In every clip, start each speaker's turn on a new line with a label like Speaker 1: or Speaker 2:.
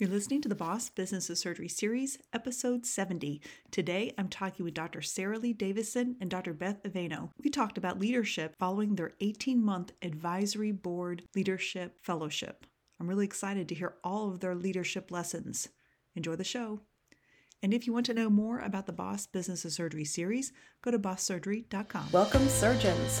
Speaker 1: You're listening to the Boss Business of Surgery series, episode 70. Today, I'm talking with Dr. Sarah Lee Davisson and Dr. Beth Avena. We talked about leadership following their 18 month advisory board leadership fellowship. I'm really excited to hear all of their leadership lessons. Enjoy the show. And if you want to know more about the Boss Business of Surgery series, go to bosssurgery.com.
Speaker 2: Welcome, surgeons.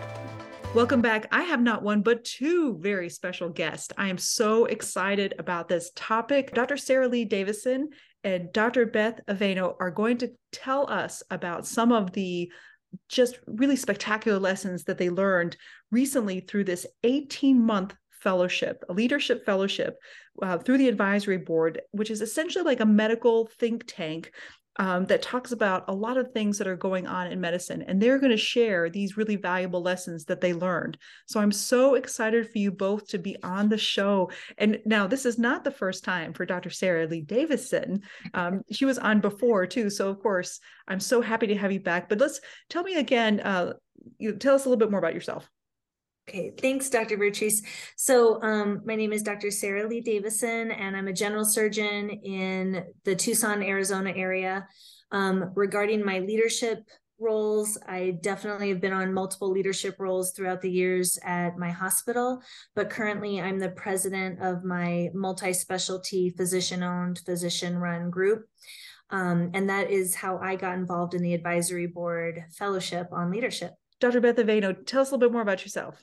Speaker 1: Welcome back. I have not one, but two very special guests. I am so excited about this topic. Dr. Sarah Lee Davisson and Dr. Beth Avena are going to tell us about some of the just really spectacular lessons that they learned recently through this 18 month fellowship, a leadership fellowship uh, through the advisory board, which is essentially like a medical think tank um, that talks about a lot of things that are going on in medicine. And they're going to share these really valuable lessons that they learned. So I'm so excited for you both to be on the show. And now, this is not the first time for Dr. Sarah Lee Davisson. Um, she was on before too. So, of course, I'm so happy to have you back. But let's tell me again, uh, you tell us a little bit more about yourself.
Speaker 3: Okay, thanks, Dr. Vertrees. So, um, my name is Dr. Sarah Lee Davisson, and I'm a general surgeon in the Tucson, Arizona area. Um, regarding my leadership roles, I definitely have been on multiple leadership roles throughout the years at my hospital, but currently I'm the president of my multi specialty physician owned, physician run group. Um, and that is how I got involved in the advisory board fellowship on leadership.
Speaker 1: Dr. Beth Avena, tell us a little bit more about yourself.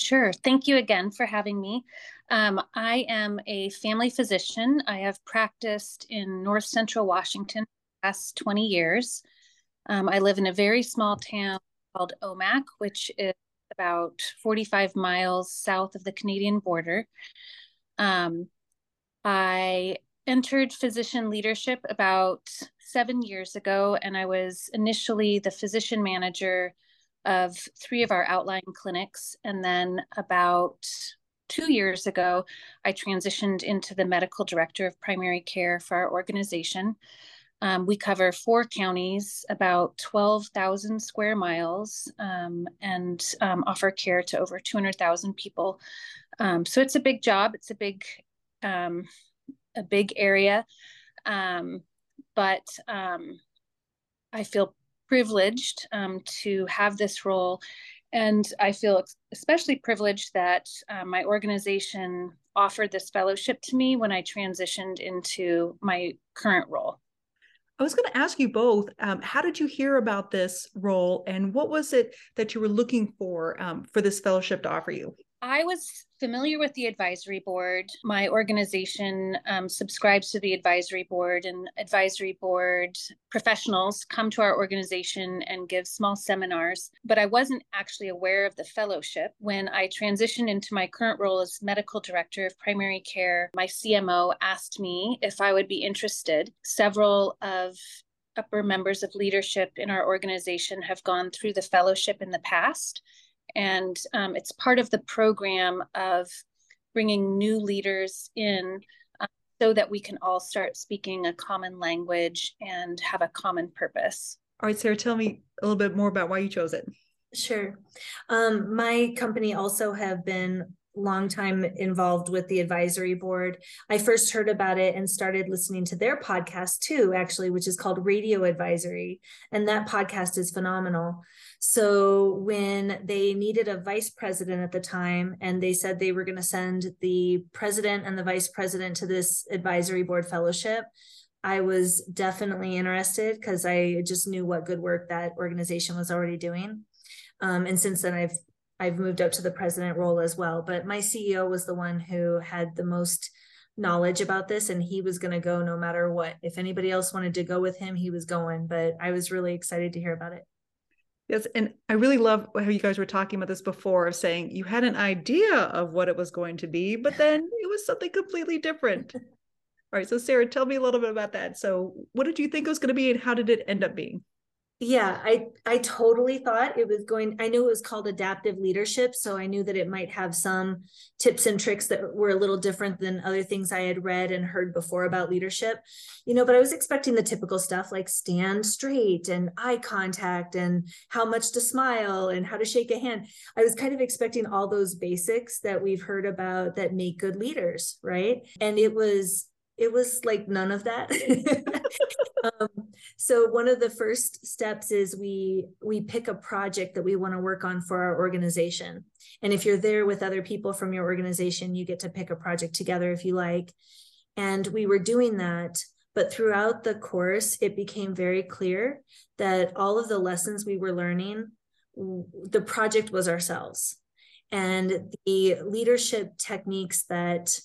Speaker 4: Sure. Thank you again for having me. Um, I am a family physician. I have practiced in North Central Washington for the past 20 years. Um, I live in a very small town called Omak, which is about 45 miles south of the Canadian border. Um, I entered physician leadership about seven years ago, and I was initially the physician manager of three of our outlying clinics. And then about two years ago, I transitioned into the medical director of primary care for our organization. Um, we cover four counties, about 12,000 square miles, um, and um, offer care to over 200,000 people. Um, so it's a big job. It's a big, um, a big area, um, but I feel privileged um, to have this role. And I feel especially privileged that uh, my organization offered this fellowship to me when I transitioned into my current role.
Speaker 1: I was going to ask you both um, how did you hear about this role and what was it that you were looking for um, for this fellowship to offer you?
Speaker 4: I was familiar with the advisory board. My organization um, subscribes to the advisory board, and advisory board professionals come to our organization and give small seminars. But I wasn't actually aware of the fellowship. When I transitioned into my current role as medical director of primary care, my CMO asked me if I would be interested. Several of upper members of leadership in our organization have gone through the fellowship in the past and um, it's part of the program of bringing new leaders in uh, so that we can all start speaking a common language and have a common purpose.
Speaker 1: All right, Sarah, tell me a little bit more about why you chose it.
Speaker 3: Sure. Um, my company also have been long time involved with the advisory board. I first heard about it and started listening to their podcast too, actually, which is called Radio Advisory. And that podcast is phenomenal. So when they needed a vice president at the time, and they said they were going to send the president and the vice president to this advisory board fellowship, I was definitely interested because I just knew what good work that organization was already doing. Um, and since then, I've I've moved up to the president role as well. But my CEO was the one who had the most knowledge about this and he was going to go no matter what. If anybody else wanted to go with him, he was going. But I was really excited to hear about it.
Speaker 1: Yes. And I really love how you guys were talking about this before of saying you had an idea of what it was going to be, but then it was something completely different. All right. So, Sarah, tell me a little bit about that. So, what did you think it was going to be and how did it end up being?
Speaker 3: Yeah i i totally thought it was going i knew it was called adaptive leadership so i knew that it might have some tips and tricks that were a little different than other things i had read and heard before about leadership. You know but i was expecting the typical stuff like stand straight and eye contact and how much to smile and how to shake a hand. I was kind of expecting all those basics that we've heard about that make good leaders right? And it was it was like none of that um, so one of the first steps is we we pick a project that we want to work on for our organization. And if you're there with other people from your organization you get to pick a project together if you like. And we were doing that but throughout the course it became very clear that all of the lessons we were learning the project was ourselves. And the leadership techniques that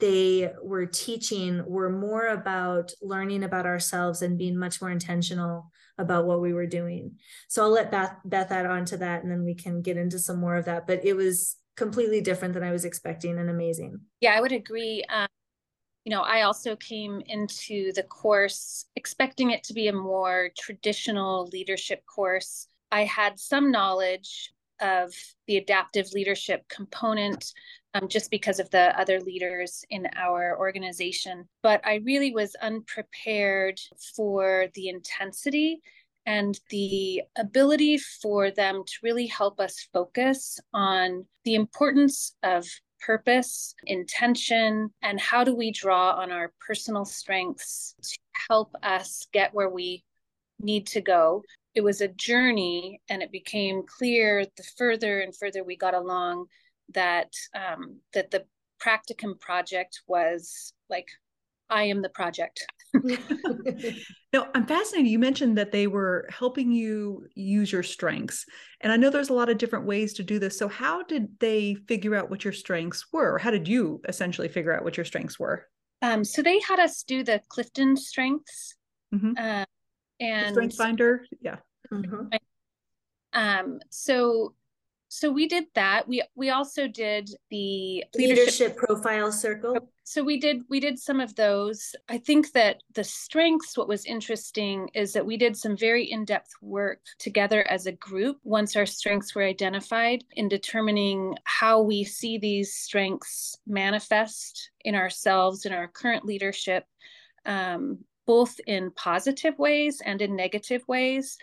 Speaker 3: they were teaching were more about learning about ourselves and being much more intentional about what we were doing. So I'll let Beth Beth add on to that and then we can get into some more of that. But it was completely different than I was expecting and amazing.
Speaker 4: Yeah, I would agree. Um, you know, I also came into the course expecting it to be a more traditional leadership course. I had some knowledge of the adaptive leadership component um, just because of the other leaders in our organization. But I really was unprepared for the intensity and the ability for them to really help us focus on the importance of purpose, intention, and how do we draw on our personal strengths to help us get where we need to go. It was a journey, and it became clear the further and further we got along that um, that the practicum project was like I am the project.
Speaker 1: no, I'm fascinated. You mentioned that they were helping you use your strengths. And I know there's a lot of different ways to do this. So, how did they figure out what your strengths were? Or how did you essentially figure out what your strengths were?
Speaker 4: Um, so, they had us do the Clifton strengths. Mm-hmm. Uh, and
Speaker 1: the Strength Finder. Yeah. Mm-hmm.
Speaker 4: Um, so so we did that. We we also did the
Speaker 3: leadership, leadership, profile circle.
Speaker 4: So we did we did some of those. I think that the strengths what was interesting is that we did some very in-depth work together as a group once our strengths were identified in determining how we see these strengths manifest in ourselves in our current leadership um, both in positive ways and in negative ways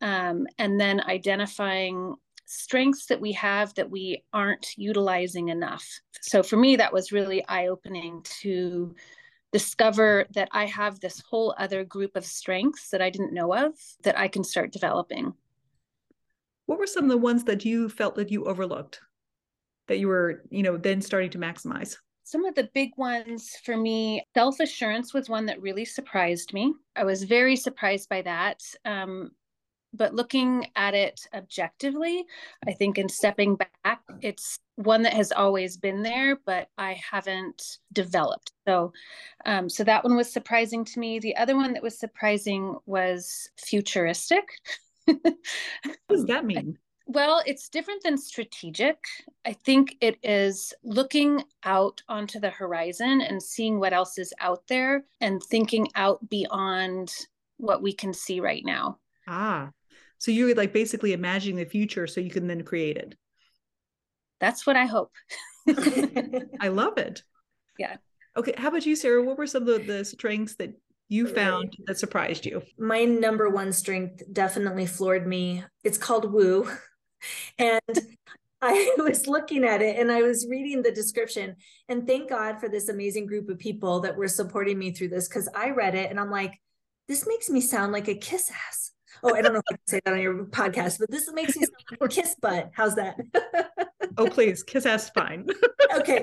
Speaker 4: um, and then identifying strengths that we have that we aren't utilizing enough. So for me, that was really eye opening to discover that I have this whole other group of strengths that I didn't know of that I can start developing.
Speaker 1: What were some of the ones that you felt that you overlooked that you were, you know, then starting to maximize?
Speaker 4: Some of the big ones for me, self assurance was one that really surprised me. I was very surprised by that. Um, but looking at it objectively, I think in stepping back, it's one that has always been there, but I haven't developed. So, um, so that one was surprising to me. The other one that was surprising was futuristic.
Speaker 1: what does that mean?
Speaker 4: Well, it's different than strategic. I think it is looking out onto the horizon and seeing what else is out there and thinking out beyond what we can see right now.
Speaker 1: Ah, so you're like basically imagining the future so you can then create it.
Speaker 4: That's what I hope.
Speaker 1: I love it.
Speaker 4: Yeah.
Speaker 1: Okay. How about you, Sarah? What were some of the, the strengths that you found that surprised you?
Speaker 3: My number one strength definitely floored me. It's called woo. And I was looking at it and I was reading the description. And thank God for this amazing group of people that were supporting me through this because I read it and I'm like, this makes me sound like a kiss ass oh, I don't know if I can say that on your podcast, but this makes me sound like kiss butt. How's that?
Speaker 1: oh, please, kiss ass fine.
Speaker 3: okay.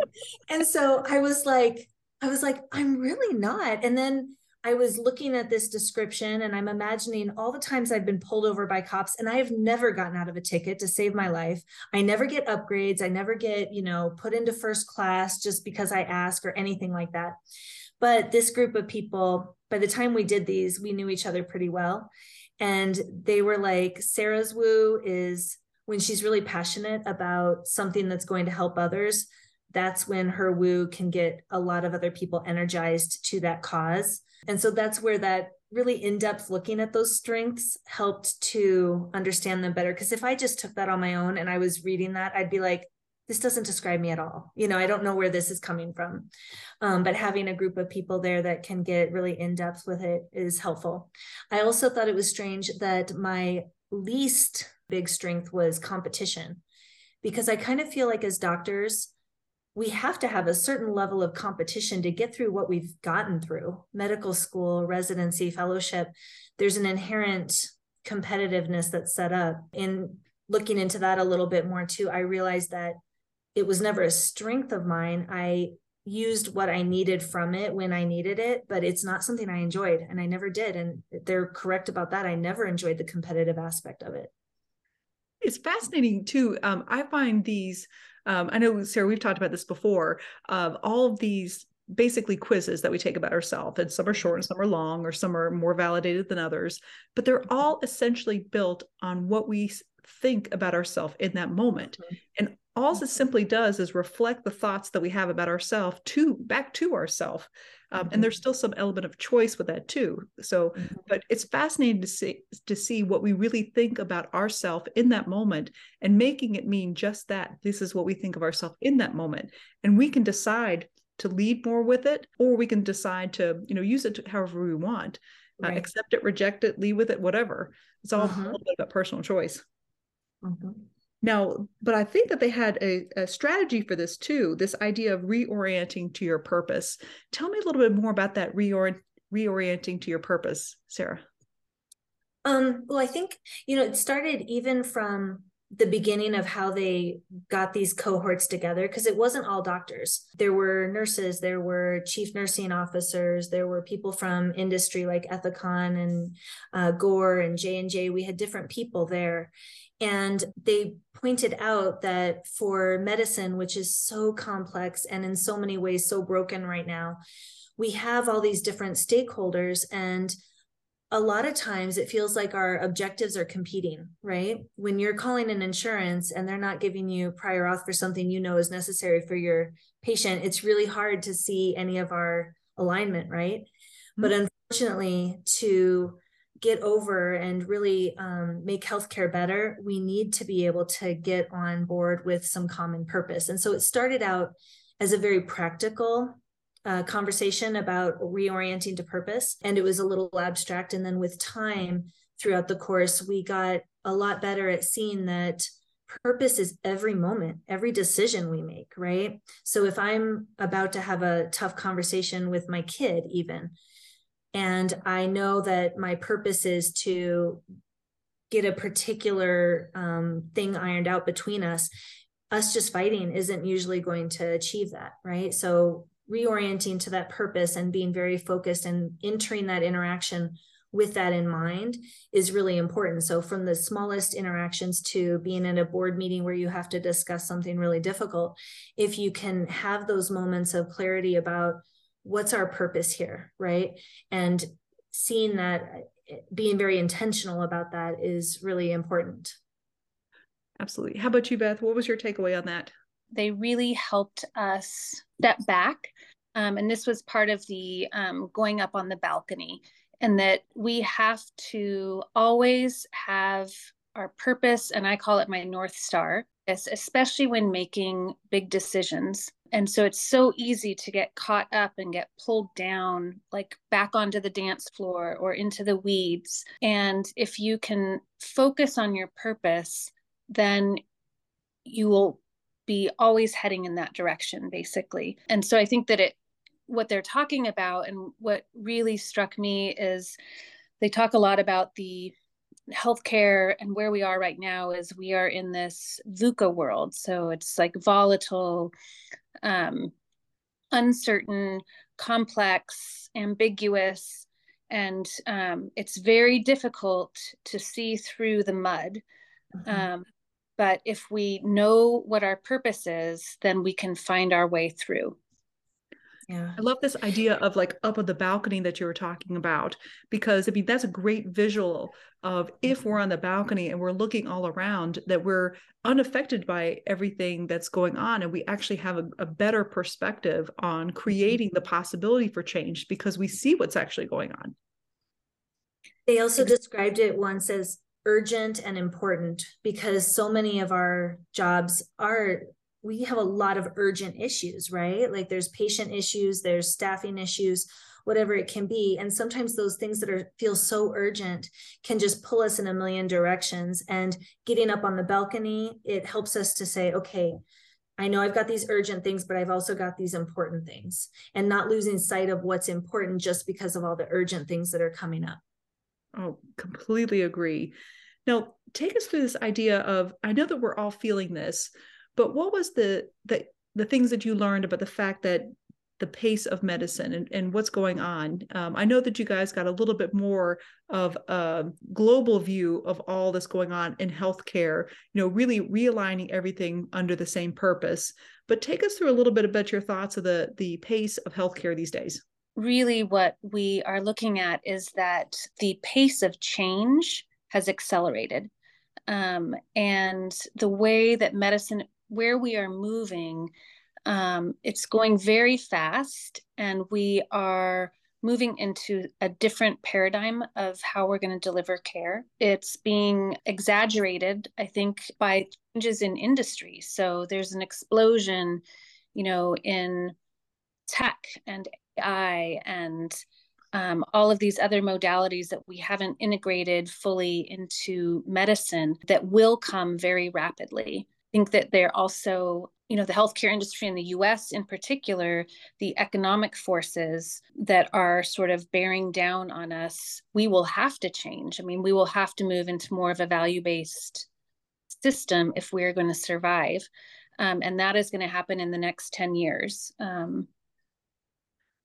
Speaker 3: And so I was like, I was like, I'm really not. And then I was looking at this description and I'm imagining all the times I've been pulled over by cops and I have never gotten out of a ticket to save my life. I never get upgrades. I never get, you know, put into first class just because I ask or anything like that. But this group of people, by the time we did these, we knew each other pretty well and they were like sarah's woo is when she's really passionate about something that's going to help others that's when her woo can get a lot of other people energized to that cause. And so that's where that really in-depth looking at those strengths helped to understand them better. Because if i just took that on my own and i was reading that i'd be like this doesn't describe me at all. You know i don't know where this is coming from. Um, but having a group of people there that can get really in depth with it is helpful. I also thought it was strange that my least big strength was competition because i kind of feel like as doctors we have to have a certain level of competition to get through what we've gotten through. Medical school residency fellowship there's an inherent competitiveness that's set up. In looking into that a little bit more too i realized that it was never a strength of mine. I used what I needed from it when I needed it, but it's not something I enjoyed and I never did. And they're correct about that. I never enjoyed the competitive aspect of it.
Speaker 1: It's fascinating too. Um, I find these, um, I know, Sarah, we've talked about this before, of all of these basically quizzes that we take about ourselves and some are short and some are long or some are more validated than others but they're all essentially built on what we think about ourselves in that moment mm-hmm. and all it simply does is reflect the thoughts that we have about ourselves to back to ourselves um, mm-hmm. and there's still some element of choice with that too so mm-hmm. but it's fascinating to see to see what we really think about ourselves in that moment and making it mean just that this is what we think of ourselves in that moment and we can decide to lead more with it or we can decide to you know use it to however we want uh, accept it reject it lead with it whatever it's all mm-hmm. a little bit about personal choice mm-hmm. Now, but I think that they had a, a, strategy for this too this idea of reorienting to your purpose. Tell me a little bit more about that reorient, reorienting to your purpose, Sarah.
Speaker 3: Um, well, I think, you know, it started even from the beginning of how they got these cohorts together because it wasn't all doctors there were nurses there were chief nursing officers there were people from industry like ethicon and uh, gore and j&j we had different people there and they pointed out that for medicine, which is so complex and in so many ways so broken right now, we have all these different stakeholders. And a lot of times it feels like our objectives are competing, right? When you're calling an insurance and they're not giving you prior auth for something you know is necessary for your patient, it's really hard to see any of our alignment, right? Mm-hmm. But unfortunately, to get over and really um, make healthcare better, we need to be able to get on board with some common purpose. And so it started out as a very practical uh, conversation about reorienting to purpose, and it was a little abstract. And then with time throughout the course, we got a lot better at seeing that purpose is every moment, every decision we make, right? So if I'm about to have a tough conversation with my kid, even, and i know that my purpose is to get a particular um, thing ironed out between us us just fighting isn't usually going to achieve that right so reorienting to that purpose and being very focused and entering that interaction with that in mind is really important. So, from the smallest interactions to being in a board meeting where you have to discuss something really difficult, if you can have those moments of clarity about what's our purpose here right? And seeing that being very intentional about that is really important.
Speaker 1: Absolutely. How about you beth? What was your takeaway on that
Speaker 4: they really helped us step back um, and this was part of the um, going up on the balcony and that we have to always have our purpose and i call it my north star especially when making big decisions. And so it's so easy to get caught up and get pulled down like back onto the dance floor or into the weeds. And if you can focus on your purpose then you will be always heading in that direction basically and so i think that it what they're talking about and what really struck me is they talk a lot about the healthcare and where we are right now is we are in this VUCA world. So it's like volatile, um, uncertain, complex, ambiguous, and um, it's very difficult to see through the mud. Mm-hmm. Um, but if we know what our purpose is, then we can find our way through.
Speaker 1: Yeah. I love this idea of like up on the balcony that you were talking about because I mean that's a great visual of if we're on the balcony and we're looking all around that we're unaffected by everything that's going on and we actually have a, a better perspective on mm-hmm. creating the possibility for change because we see what's actually going on.
Speaker 3: They also described it once as urgent and important because so many of our jobs are we have a lot of urgent issues, right? Like there's patient issues, there's staffing issues, whatever it can be. And sometimes those things that are feel so urgent can just pull us in a million directions. And getting up on the balcony, it helps us to say, okay, I know I've got these urgent things, but I've also got these important things and not losing sight of what's important just because of all the urgent things that are coming up.
Speaker 1: Oh, completely agree. Now, take us through this idea of I know that we're all feeling this, but what was the the the things that you learned about the fact that the pace of medicine and, and what's going on. Um, I know that you guys got a little bit more of a global view of all this going on in healthcare, you know, really realigning everything under the same purpose. But take us through a little bit about your thoughts of the the pace of healthcare these days.
Speaker 4: Really, what we are looking at is that the pace of change has accelerated. Um, and the way that medicine, where we are moving, um, it's going very fast, and we are moving into a different paradigm of how we're going to deliver care. It's being exaggerated, I think, by changes in industry. So there's an explosion, you know, in tech and AI and um, all of these other modalities that we haven't integrated fully into medicine that will come very rapidly. I think that they're also you know the healthcare industry in the US in particular the economic forces that are sort of bearing down on us we will have to change. I mean we will have to move into more of a value based system if we're going to survive. Um, and that is going to happen in the next 10 years. Um,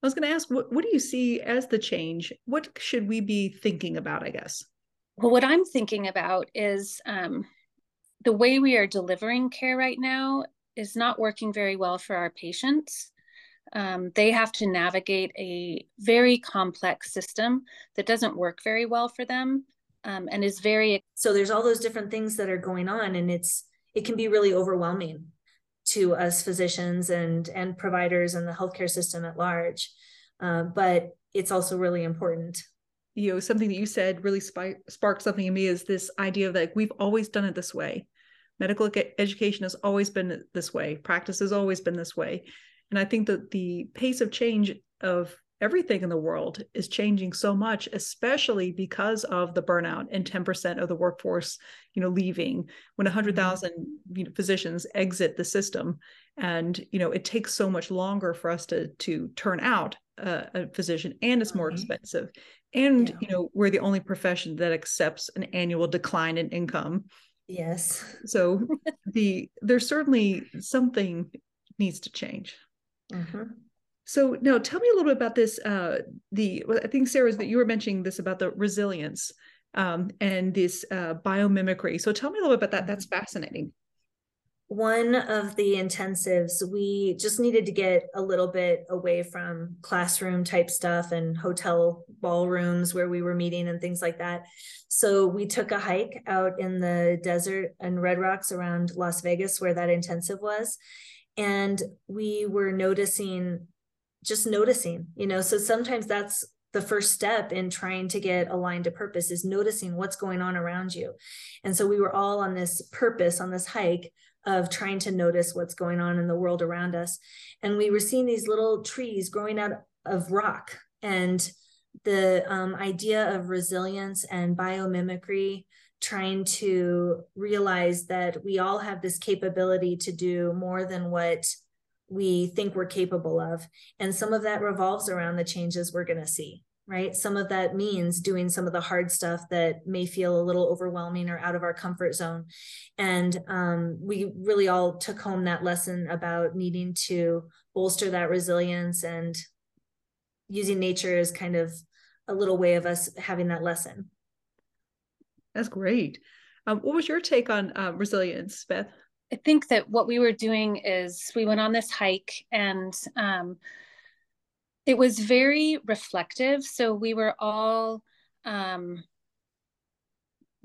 Speaker 1: i was going to ask what, what do you see as the change? What should we be thinking about i guess?
Speaker 4: Well what i'm thinking about is um, the way we are delivering care right now is not working very well for our patients. Um, they have to navigate a very complex system that doesn't work very well for them um, and is very
Speaker 3: so there's all those different things that are going on and it's it can be really overwhelming to us physicians and and providers and the healthcare system at large. Uh, but it's also really important.
Speaker 1: You know something that you said really sparked something in me is this idea of like we've always done it this way. Medical education has always been this way. Practice has always been this way. And i think that the pace of change of everything in the world is changing so much especially because of the burnout and 10% of the workforce you know leaving when 100,000 mm-hmm. you know, physicians exit the system and you know it takes so much longer for us to to turn out a, a physician and it's more mm-hmm. expensive and yeah. you know we're the only profession that accepts an annual decline in income
Speaker 3: Yes.
Speaker 1: So the there's certainly something needs to change. Mm-hmm. So now tell me a little bit about this. Uh, the I think Sarah that you were mentioning this about the resilience um, and this uh, biomimicry. So tell me a little bit about that. That's fascinating
Speaker 3: one of the intensives, we just needed to get a little bit away from classroom type stuff and hotel ballrooms where we were meeting and things like that. So we took a hike out in the desert and Red Rocks around Las Vegas, where that intensive was. And we were noticing, just noticing, you know, so sometimes that's the first step in trying to get aligned to purpose is noticing what's going on around you. And so we were all on this purpose on this hike of trying to notice what's going on in the world around us. And we were seeing these little trees growing out of rock. And the um, idea of resilience and biomimicry, trying to realize that we all have this capability to do more than what we think we're capable of. And some of that revolves around the changes we're going to see right? Some of that means doing some of the hard stuff that may feel a little overwhelming or out of our comfort zone. And um, we really all took home that lesson about needing to bolster that resilience and using nature as kind of a little way of us having that lesson.
Speaker 1: That's great. Um, what was your take on uh, resilience, Beth?
Speaker 4: I think that what we were doing is we went on this hike and um, it was very reflective. So we were all um,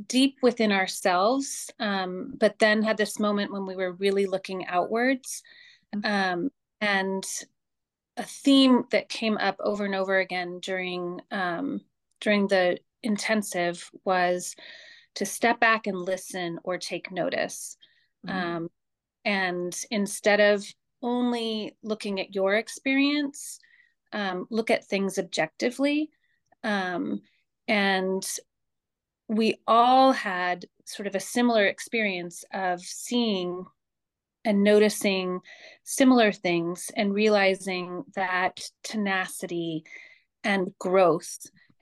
Speaker 4: deep within ourselves, um, but then had this moment when we were really looking outwards. Mm-hmm. Um, and a theme that came up over and over again during um, during the intensive was to step back and listen or take notice. Mm-hmm. Um, and instead of only looking at your experience, um, look at things objectively. Um, and we all had sort of a similar experience of seeing and noticing similar things and realizing that tenacity and growth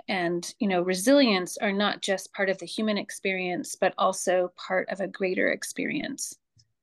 Speaker 4: and you know resilience are not just part of the human experience but also part of a greater experience.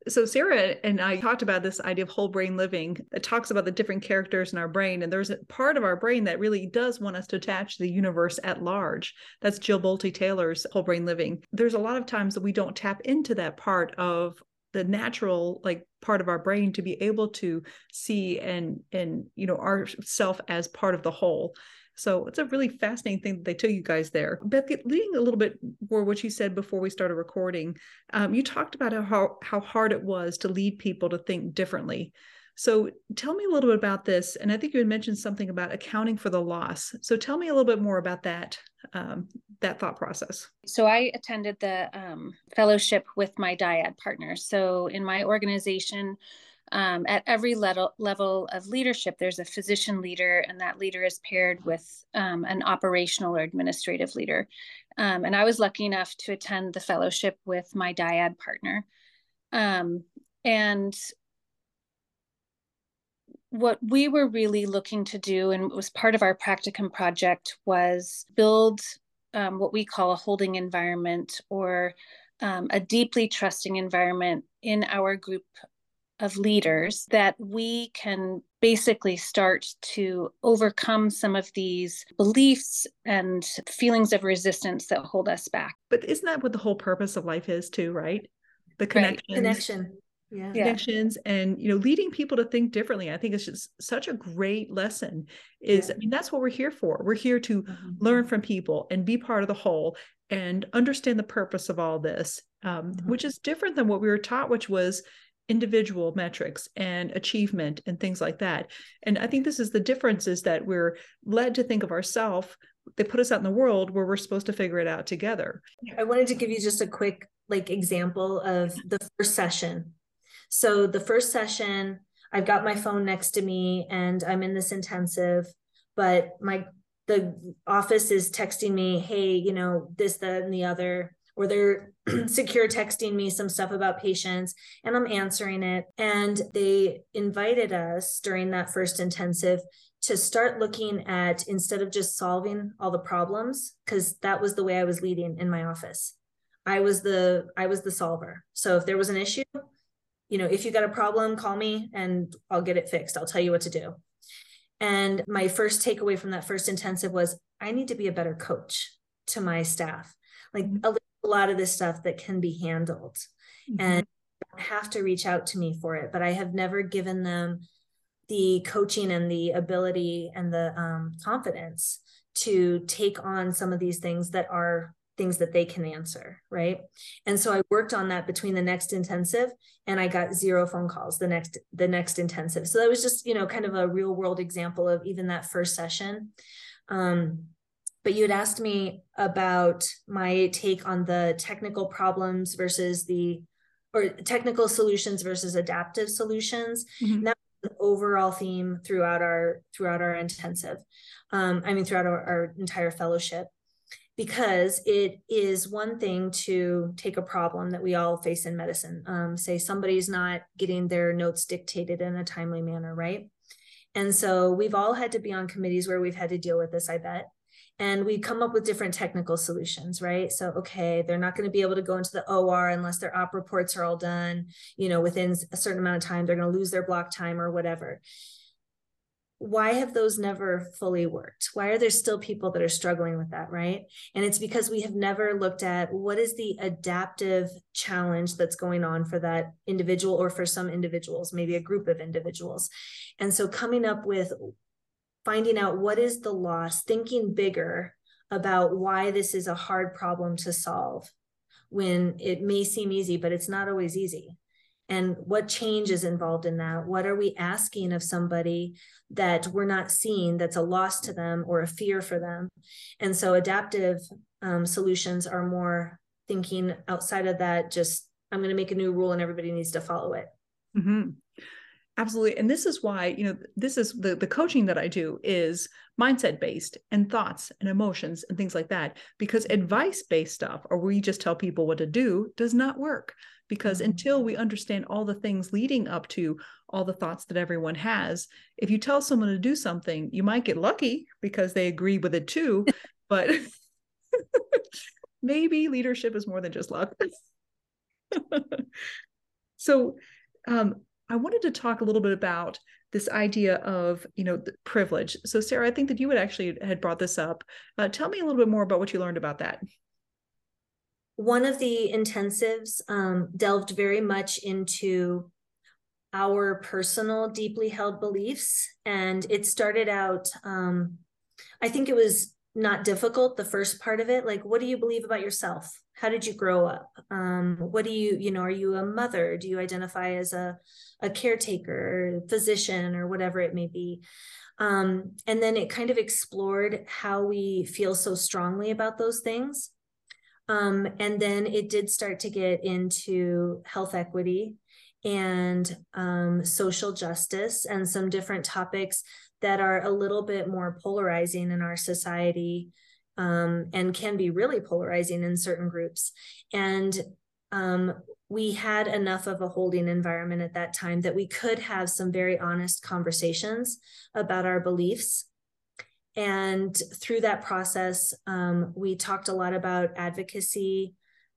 Speaker 1: So sarah and i talked about this idea of whole brain living. It talks about the different characters in our brain and there's a part of our brain that really does want us to attach to the universe at large. That's jill bolte taylor's whole brain living. There's a lot of times that we don't tap into that part of the natural like part of our brain to be able to see and and you know ourself as part of the whole so it's a really fascinating thing that they took you guys there. Beth, leading a little bit more what you said before we started recording, um, you talked about how how hard it was to lead people to think differently. So tell me a little bit about this. And I think you had mentioned something about accounting for the loss. So tell me a little bit more about that, um, that thought process.
Speaker 4: So I attended the um, fellowship with my dyad partner. So in my organization, um, at every level, level of leadership, there's a physician leader, and that leader is paired with um, an operational or administrative leader. Um, and I was lucky enough to attend the fellowship with my dyad partner. Um, and what we were really looking to do, and was part of our practicum project, was build um, what we call a holding environment or um, a deeply trusting environment in our group of leaders that we can basically start to overcome some of these beliefs and feelings of resistance that hold us back.
Speaker 1: But isn't that what the whole purpose of life is too, right? The connections.
Speaker 3: Right. Connection. Yeah.
Speaker 1: connections and you know leading people to think differently i think it's just such a great lesson is yeah. i mean that's what we're here for we're here to mm-hmm. learn from people and be part of the whole and understand the purpose of all this um, mm-hmm. which is different than what we were taught which was individual metrics and achievement and things like that. And i think this is the difference is that we're led to think of ourselves they put us out in the world where we're supposed to figure it out together.
Speaker 3: I wanted to give you just a quick like example of the first session. So the first session i've got my phone next to me and i'm in this intensive but my the office is texting me hey you know this that and the other or they're secure texting me some stuff about patients and I'm answering it. And they invited us during that first intensive to start looking at instead of just solving all the problems, because that was the way I was leading in my office. I was the I was the solver. So if there was an issue, you know, if you got a problem, call me and I'll get it fixed. I'll tell you what to do. And my first takeaway from that first intensive was I need to be a better coach to my staff. Like a a lot of this stuff that can be handled mm-hmm. and have to reach out to me for it but i have never given them the coaching and the ability and the um, confidence to take on some of these things that are things that they can answer right? And so i worked on that between the next intensive and i got zero phone calls the next the next intensive. So that was just you know kind of a real world example of even that first session. Um, but you had asked me about my take on the technical problems versus the or technical solutions versus adaptive solutions. Mm-hmm. that was an overall theme throughout our throughout our intensive um, i mean throughout our, our entire fellowship. Because it is one thing to take a problem that we all face in medicine. Um, say somebody's not getting their notes dictated in a timely manner right? And so we've all had to be on committees where we've had to deal with this i bet and we come up with different technical solutions right? So okay they're not going to be able to go into the or unless their op reports are all done you know within a certain amount of time they're going to lose their block time or whatever. Why have those never fully worked? Why are there still people that are struggling with that right? And it's because we have never looked at what is the adaptive challenge that's going on for that individual or for some individuals maybe a group of individuals. And so coming up with finding out what is the loss, thinking bigger about why this is a hard problem to solve when it may seem easy, but it's not always easy. And what change is involved in that? What are we asking of somebody that we're not seeing that's a loss to them or a fear for them? And so, adaptive um, solutions are more thinking outside of that just i'm going to make a new rule and everybody needs to follow it
Speaker 1: mm-hmm. Absolutely and this is why you know this is the the coaching that i do is mindset based and thoughts and emotions and things like that because advice based stuff or we just tell people what to do does not work because mm-hmm. until we understand all the things leading up to all the thoughts that everyone has if you tell someone to do something you might get lucky because they agree with it too but maybe leadership is more than just luck so um, i wanted to talk a little bit about this idea of you know privilege. So sarah i think that you had actually had brought this up. Uh, tell me a little bit more about what you learned about that.
Speaker 3: One of the intensives um, delved very much into our personal deeply held beliefs and it started out um, i think it was not difficult the first part of it like what do you believe about yourself how did you grow up? Um, what do you you know are you a mother? Do you identify as a a caretaker physician or whatever it may be? Um, and then it kind of explored how we feel so strongly about those things. Um, and then it did start to get into health equity and um, social justice and some different topics that are a little bit more polarizing in our society um, and can be really polarizing in certain groups. And um, we had enough of a holding environment at that time that we could have some very honest conversations about our beliefs. And through that process, um, we talked a lot about advocacy,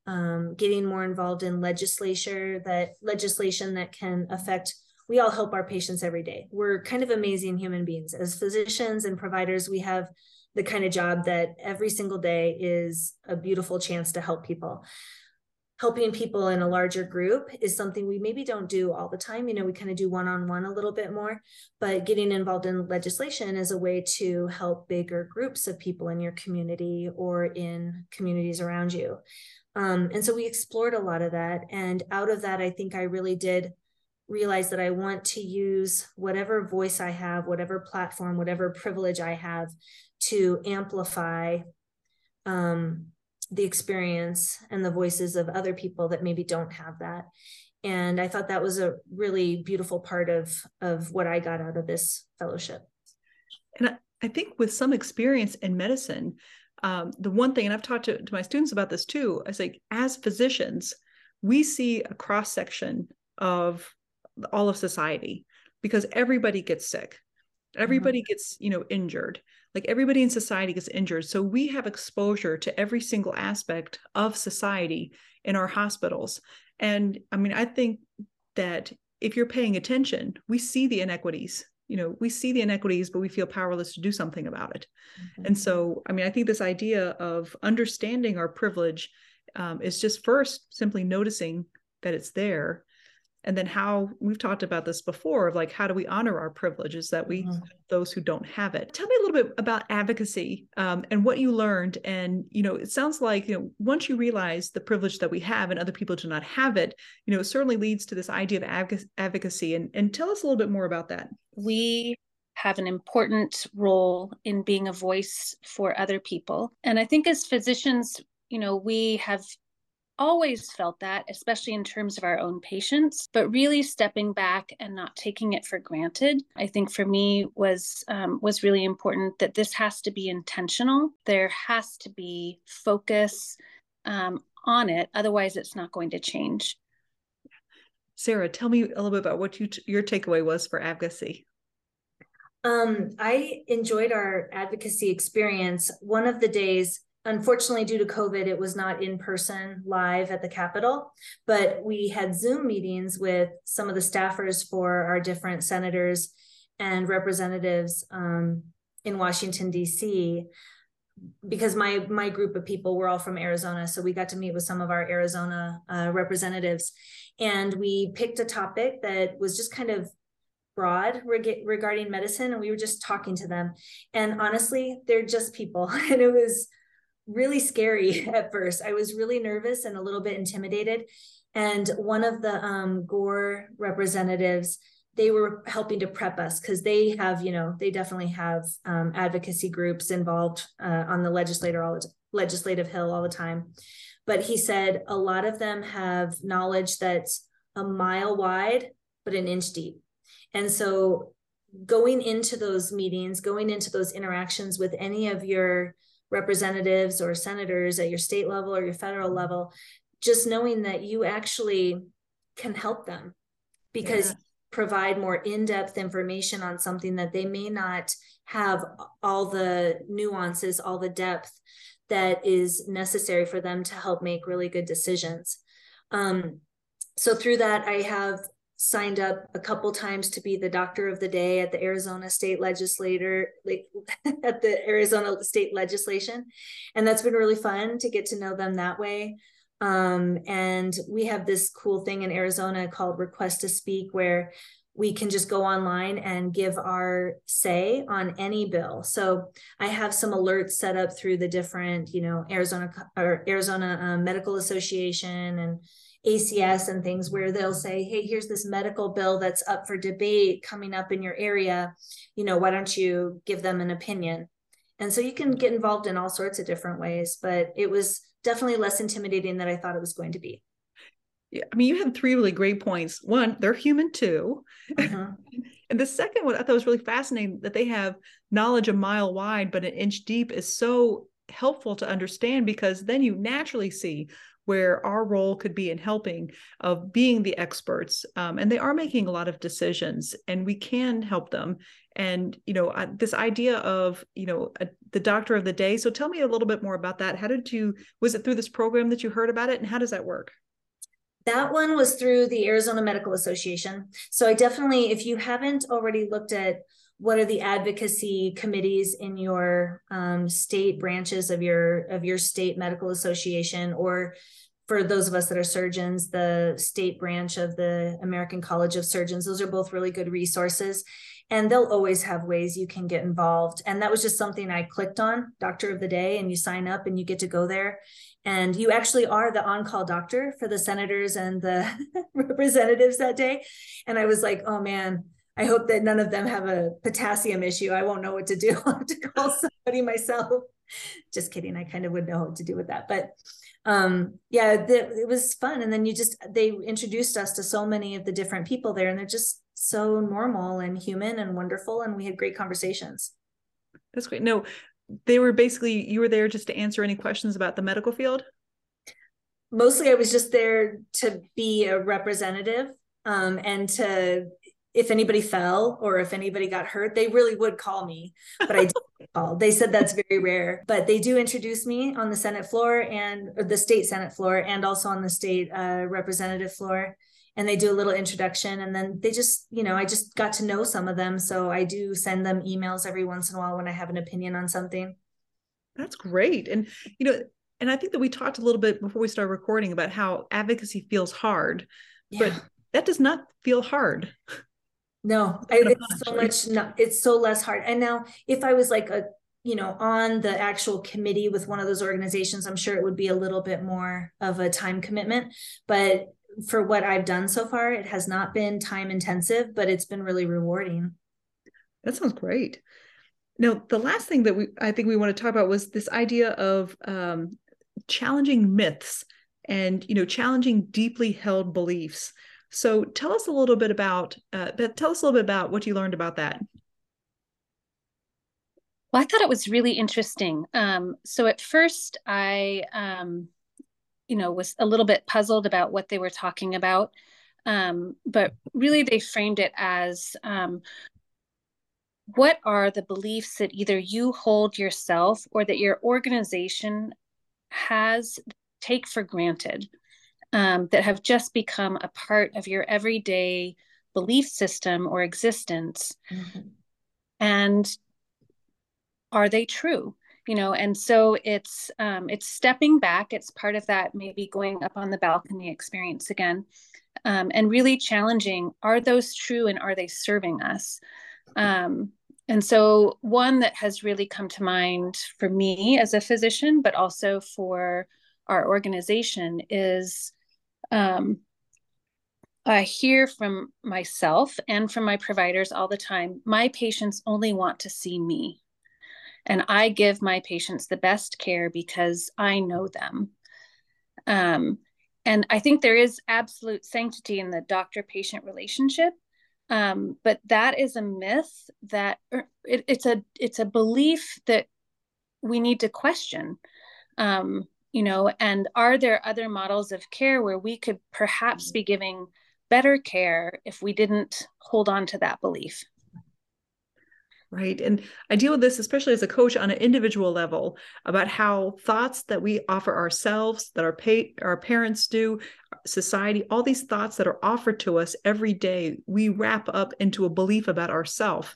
Speaker 3: um, getting more involved in legislature that legislation that can affect we all help our patients every day. We're kind of amazing human beings. As physicians and providers, we have the kind of job that every single day is a beautiful chance to help people. Helping people in a larger group is something we maybe don't do all the time. You know, we kind of do one on one a little bit more, but getting involved in legislation is a way to help bigger groups of people in your community or in communities around you. Um, and so we explored a lot of that. And out of that, I think I really did realize that I want to use whatever voice I have, whatever platform, whatever privilege I have to amplify um, the experience and the voices of other people that maybe don't have that. And I thought that was a really beautiful part of, of what I got out of this fellowship.
Speaker 1: And I think with some experience in medicine, um, the one thing, and I've talked to, to my students about this too, I say, as physicians, we see a cross section of all of society because everybody gets sick. Everybody mm-hmm. gets you know injured. Like everybody in society gets injured. So we have exposure to every single aspect of society in our hospitals. And i mean i think that if you're paying attention we see the inequities you know we see the inequities but we feel powerless to do something about it. Mm-hmm. and so i mean i think this idea of understanding our privilege um, is just first simply noticing that it's there and then how we've talked about this before of like how do we honor our privileges that we mm-hmm. those who don't have it? Tell me a little bit about advocacy um, and what you learned and you know it sounds like you know once you realize the privilege that we have and other people do not have it you know it certainly leads to this idea of advocacy and, and tell us a little bit more about that.
Speaker 4: We have an important role in being a voice for other people. And i think as physicians you know we have always felt that, especially in terms of our own patients, but really stepping back and not taking it for granted. I think for me was um, was really important that this has to be intentional. There has to be focus um, on it, otherwise, it's not going to change.
Speaker 1: Sarah, tell me a little bit about what you t- your takeaway was for advocacy.
Speaker 3: Um, I enjoyed our advocacy experience. One of the days unfortunately due to covid it was not in person live at the capitol but we had zoom meetings with some of the staffers for our different senators and representatives um, in washington d.c because my my group of people were all from arizona so we got to meet with some of our arizona uh, representatives. And we picked a topic that was just kind of broad reg- regarding medicine and we were just talking to them. And honestly they're just people. And it was really scary at first. I was really nervous and a little bit intimidated. And one of the um, Gore representatives, they were helping to prep us because they have, you know, they definitely have um, advocacy groups involved uh, on the legislator all the legislative hill all the time. But he said a lot of them have knowledge that's a mile wide, but an inch deep. And so going into those meetings, going into those interactions with any of your representatives or senators at your state level or your federal level, just knowing that you actually can help them because yeah. provide more in-depth information on something that they may not have all the nuances, all the depth that is necessary for them to help make really good decisions. Um, so through that, I have signed up a couple times to be the doctor of the day at the Arizona state legislator like at the Arizona state legislation and that's been really fun to get to know them that way um, and we have this cool thing in Arizona called request to speak where we can just go online and give our say on any bill. So I have some alerts set up through the different, you know, Arizona or Arizona um, Medical Association and ACS and things where they'll say, hey, here's this medical bill that's up for debate coming up in your area. You know, why don't you give them an opinion? And so you can get involved in all sorts of different ways, but it was definitely less intimidating than I thought it was going to be.
Speaker 1: Yeah, I mean, you had three really great points. One, they're human too. Uh-huh. and the second one I thought was really fascinating that they have knowledge a mile wide, but an inch deep is so helpful to understand because then you naturally see where our role could be in helping of being the experts um, and they are making a lot of decisions and we can help them. And you know uh, this idea of you know a, the doctor of the day. So tell me a little bit more about that. How did you was it through this program that you heard about it and how does that work?
Speaker 3: That one was through the Arizona Medical Association. So I definitely, if you haven't already looked at what are the advocacy committees in your um, state branches of your of your state medical association? Or for those of us that are surgeons the state branch of the american college of surgeons those are both really good resources. And they'll always have ways you can get involved. And that was just something i clicked on doctor of the day and you sign up and you get to go there. And you actually are the on-call doctor for the senators and the representatives that day. And i was like oh man I hope that none of them have a potassium issue. I won't know what to do. I'll have to call somebody myself. Just kidding. I kind of would know what to do with that. But um, yeah, the, it was fun. And then you just, they introduced us to so many of the different people there, and they're just so normal and human and wonderful. And we had great conversations.
Speaker 1: That's great. No, they were basically, you were there just to answer any questions about the medical field?
Speaker 3: Mostly, I was just there to be a representative um, and to if anybody fell or if anybody got hurt, they really would call me, but I didn't call. They said that's very rare, but they do introduce me on the Senate floor and the state Senate floor and also on the state uh, representative floor. And they do a little introduction and then they just, you know, I just got to know some of them. So I do send them emails every once in a while when I have an opinion on something.
Speaker 1: That's great. And, you know, and I think that we talked a little bit before we started recording about how advocacy feels hard, yeah. but that does not feel hard.
Speaker 3: No, I, it's so much. No, it's so less hard. And now, if I was like a, you know, on the actual committee with one of those organizations, I'm sure it would be a little bit more of a time commitment. But for what I've done so far, it has not been time intensive, but it's been really rewarding.
Speaker 1: That sounds great. Now, the last thing that we I think we want to talk about was this idea of um, challenging myths and you know challenging deeply held beliefs. So tell us a little bit about, uh, tell us a little bit about what you learned about that.
Speaker 4: Well, I thought it was really interesting. Um, so at first, I, um, you know, was a little bit puzzled about what they were talking about, um, but really they framed it as um, what are the beliefs that either you hold yourself or that your organization has take for granted um, that have just become a part of your everyday belief system or existence. Mm-hmm. and are they true? You know and so it's um, it's stepping back. It's part of that maybe going up on the balcony experience again um, and really challenging are those true and are they serving us? Um, and so one that has really come to mind for me as a physician but also for our organization is um, I hear from myself and from my providers all the time my patients only want to see me. And I give my patients the best care because I know them. Um, and I think there is absolute sanctity in the doctor patient relationship. Um, but that is a myth that er, it, it's a it's a belief that we need to question um, you know and are there other models of care where we could perhaps be giving better care if we didn't hold on to that belief?
Speaker 1: Right and i deal with this especially as a coach on an individual level about how thoughts that we offer ourselves that our pay our parents do society all these thoughts that are offered to us every day we wrap up into a belief about ourself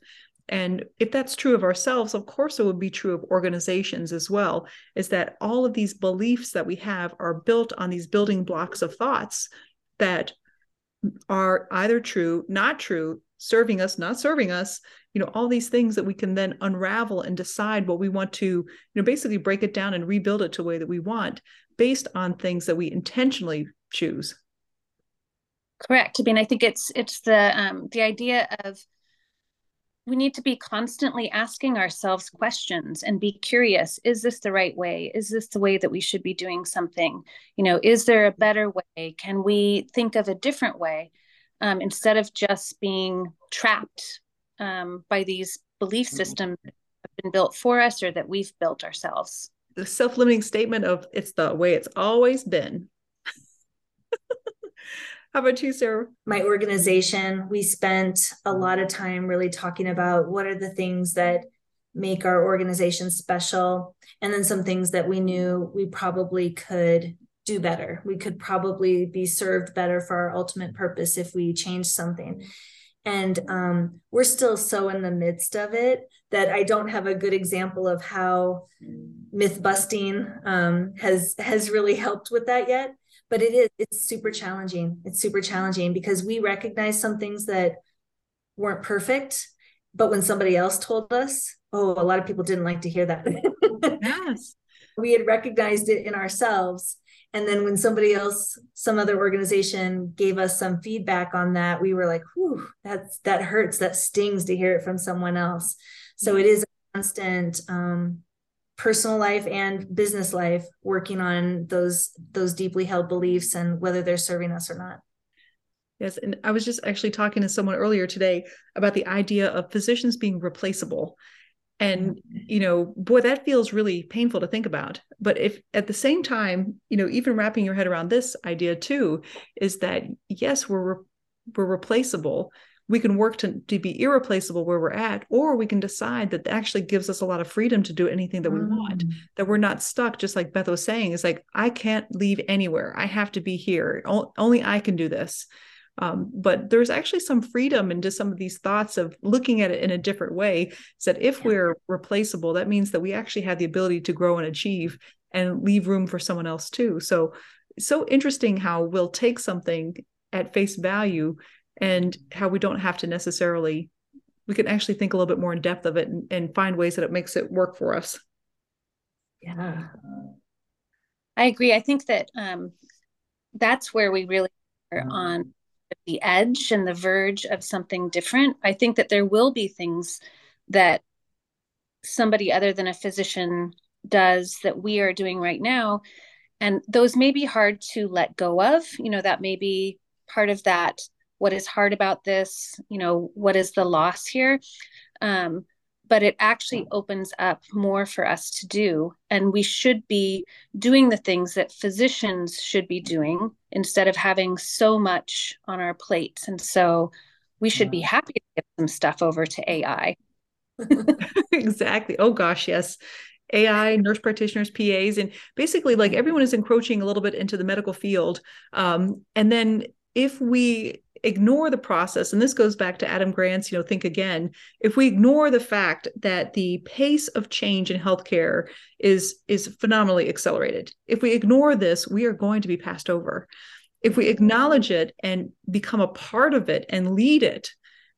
Speaker 1: and if that's true of ourselves of course it would be true of organizations as well is that all of these beliefs that we have are built on these building blocks of thoughts that are either true not true serving us not serving us you know all these things that we can then unravel and decide what we want to you know basically break it down and rebuild it to the way that we want based on things that we intentionally choose.
Speaker 4: Correct i mean i think it's it's the um the idea of we need to be constantly asking ourselves questions and be curious is this the right way is this the way that we should be doing something you know is there a better way can we think of a different way um, instead of just being trapped um, by these belief mm-hmm. systems that have been built for us or that we've built ourselves.
Speaker 1: The self limiting statement of it's the way it's always been. How about you, Sarah?
Speaker 3: My organization, we spent a lot of time really talking about what are the things that make our organization special, and then some things that we knew we probably could do better. We could probably be served better for our ultimate purpose if we change something and um, we're still so in the midst of it that I don't have a good example of how myth busting um, has has really helped with that yet. But it is it's super challenging. It's super challenging because we recognize some things that weren't perfect, but when somebody else told us, oh, a lot of people didn't like to hear that. yes, we had recognized it in ourselves. And then when somebody else some other organization gave us some feedback on that we were like whew that's that hurts. That stings to hear it from someone else. So it is a constant um, personal life and business life working on those those deeply held beliefs and whether they're serving us or not
Speaker 1: Yes. And I was just actually talking to someone earlier today about the idea of physicians being replaceable and mm-hmm. you know boy that feels really painful to think about but if at the same time you know even wrapping your head around this idea too is that yes we're re- we're replaceable we can work to, to be irreplaceable where we're at or we can decide that actually gives us a lot of freedom to do anything that we mm. want that we're not stuck just like beth was saying is like i can't leave anywhere i have to be here o- only i can do this um, but there's actually some freedom into some of these thoughts of looking at it in a different way. Is that if we're replaceable, that means that we actually have the ability to grow and achieve and leave room for someone else too. So, so interesting how we'll take something at face value and how we don't have to necessarily, we can actually think a little bit more in depth of it and, and find ways that it makes it work for us.
Speaker 3: Yeah.
Speaker 4: I agree. I think that um, that's where we really are on the edge and the verge of something different. I think that there will be things that somebody other than a physician does that we are doing right now. And those may be hard to let go of. You know, that may be part of that. What is hard about this? You know, what is the loss here? Um, but it actually opens up more for us to do. And we should be doing the things that physicians should be doing instead of having so much on our plates. And so we should be happy to get some stuff over to AI.
Speaker 1: exactly. Oh, gosh, yes. AI, nurse practitioners, PAs, and basically, like everyone is encroaching a little bit into the medical field. Um, and then if we ignore the process and this goes back to adam grant's you know think again if we ignore the fact that the pace of change in healthcare is is phenomenally accelerated if we ignore this we are going to be passed over. If we acknowledge it and become a part of it and lead it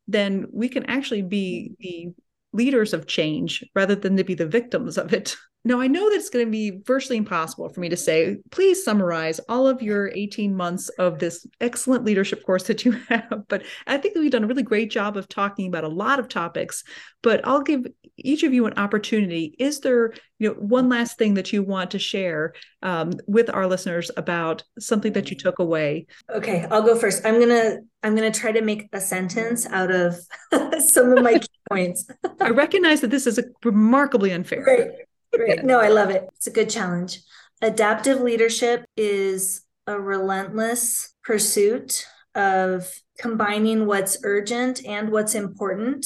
Speaker 1: then we can actually be the leaders of change rather than to be the victims of it now, I know that it's going to be virtually impossible for me to say, please summarize all of your 18 months of this excellent leadership course that you have. But I think that we've done a really great job of talking about a lot of topics. But I'll give each of you an opportunity. Is there, you know, one last thing that you want to share um, with our listeners about something that you took away?
Speaker 3: Okay, I'll go first. I'm gonna I'm gonna try to make a sentence out of some of my key points.
Speaker 1: I recognize that this is a remarkably unfair.
Speaker 3: Right. Great. No, I love it. It's a good challenge. Adaptive leadership is a relentless pursuit of combining what's urgent and what's important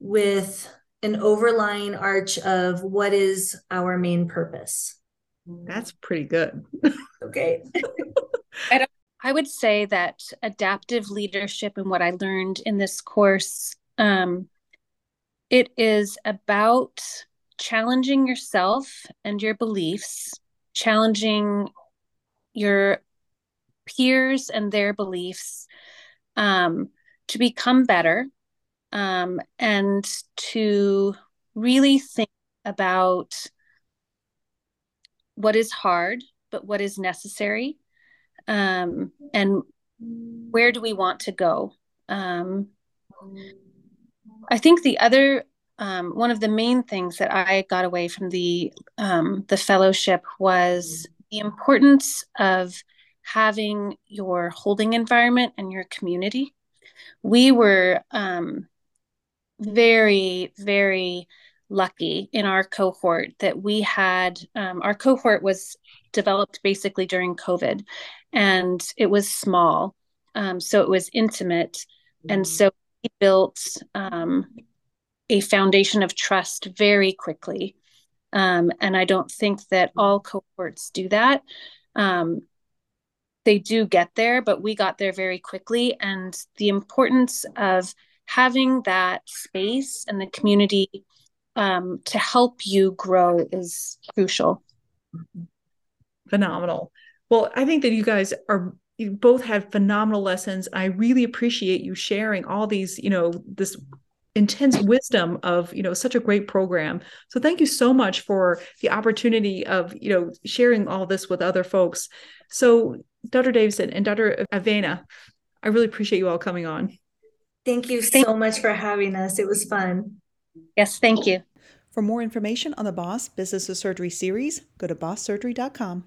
Speaker 3: with an overlying arch of what is our main purpose.
Speaker 1: That's pretty good.
Speaker 3: okay.
Speaker 4: I, I, would say that adaptive leadership and what I learned in this course, um, it is about challenging yourself and your beliefs, challenging your peers and their beliefs um, to become better um, and to really think about what is hard, but what is necessary, um, and where do we want to go. Um, I think the other um, one of the main things that I got away from the um, the fellowship was the importance of having your holding environment and your community. We were um, very, very lucky in our cohort that we had. Um, our cohort was developed basically during COVID, and it was small, um, so it was intimate, and so we built um, a foundation of trust very quickly. Um, and I don't think that all cohorts do that. Um, they do get there, but we got there very quickly. And the importance of having that space and the community um, to help you grow is crucial.
Speaker 1: Phenomenal. Well, I think that you guys are you both had phenomenal lessons. I really appreciate you sharing all these, you know, this intense wisdom of you know such a great program. So thank you so much for the opportunity of you know sharing all this with other folks. So dr. Davisson and dr. Avena i really appreciate you all coming on.
Speaker 3: Thank you so much for having us. It was fun.
Speaker 4: Yes thank you.
Speaker 2: For more information on the boss business of surgery series go to bosssurgery.com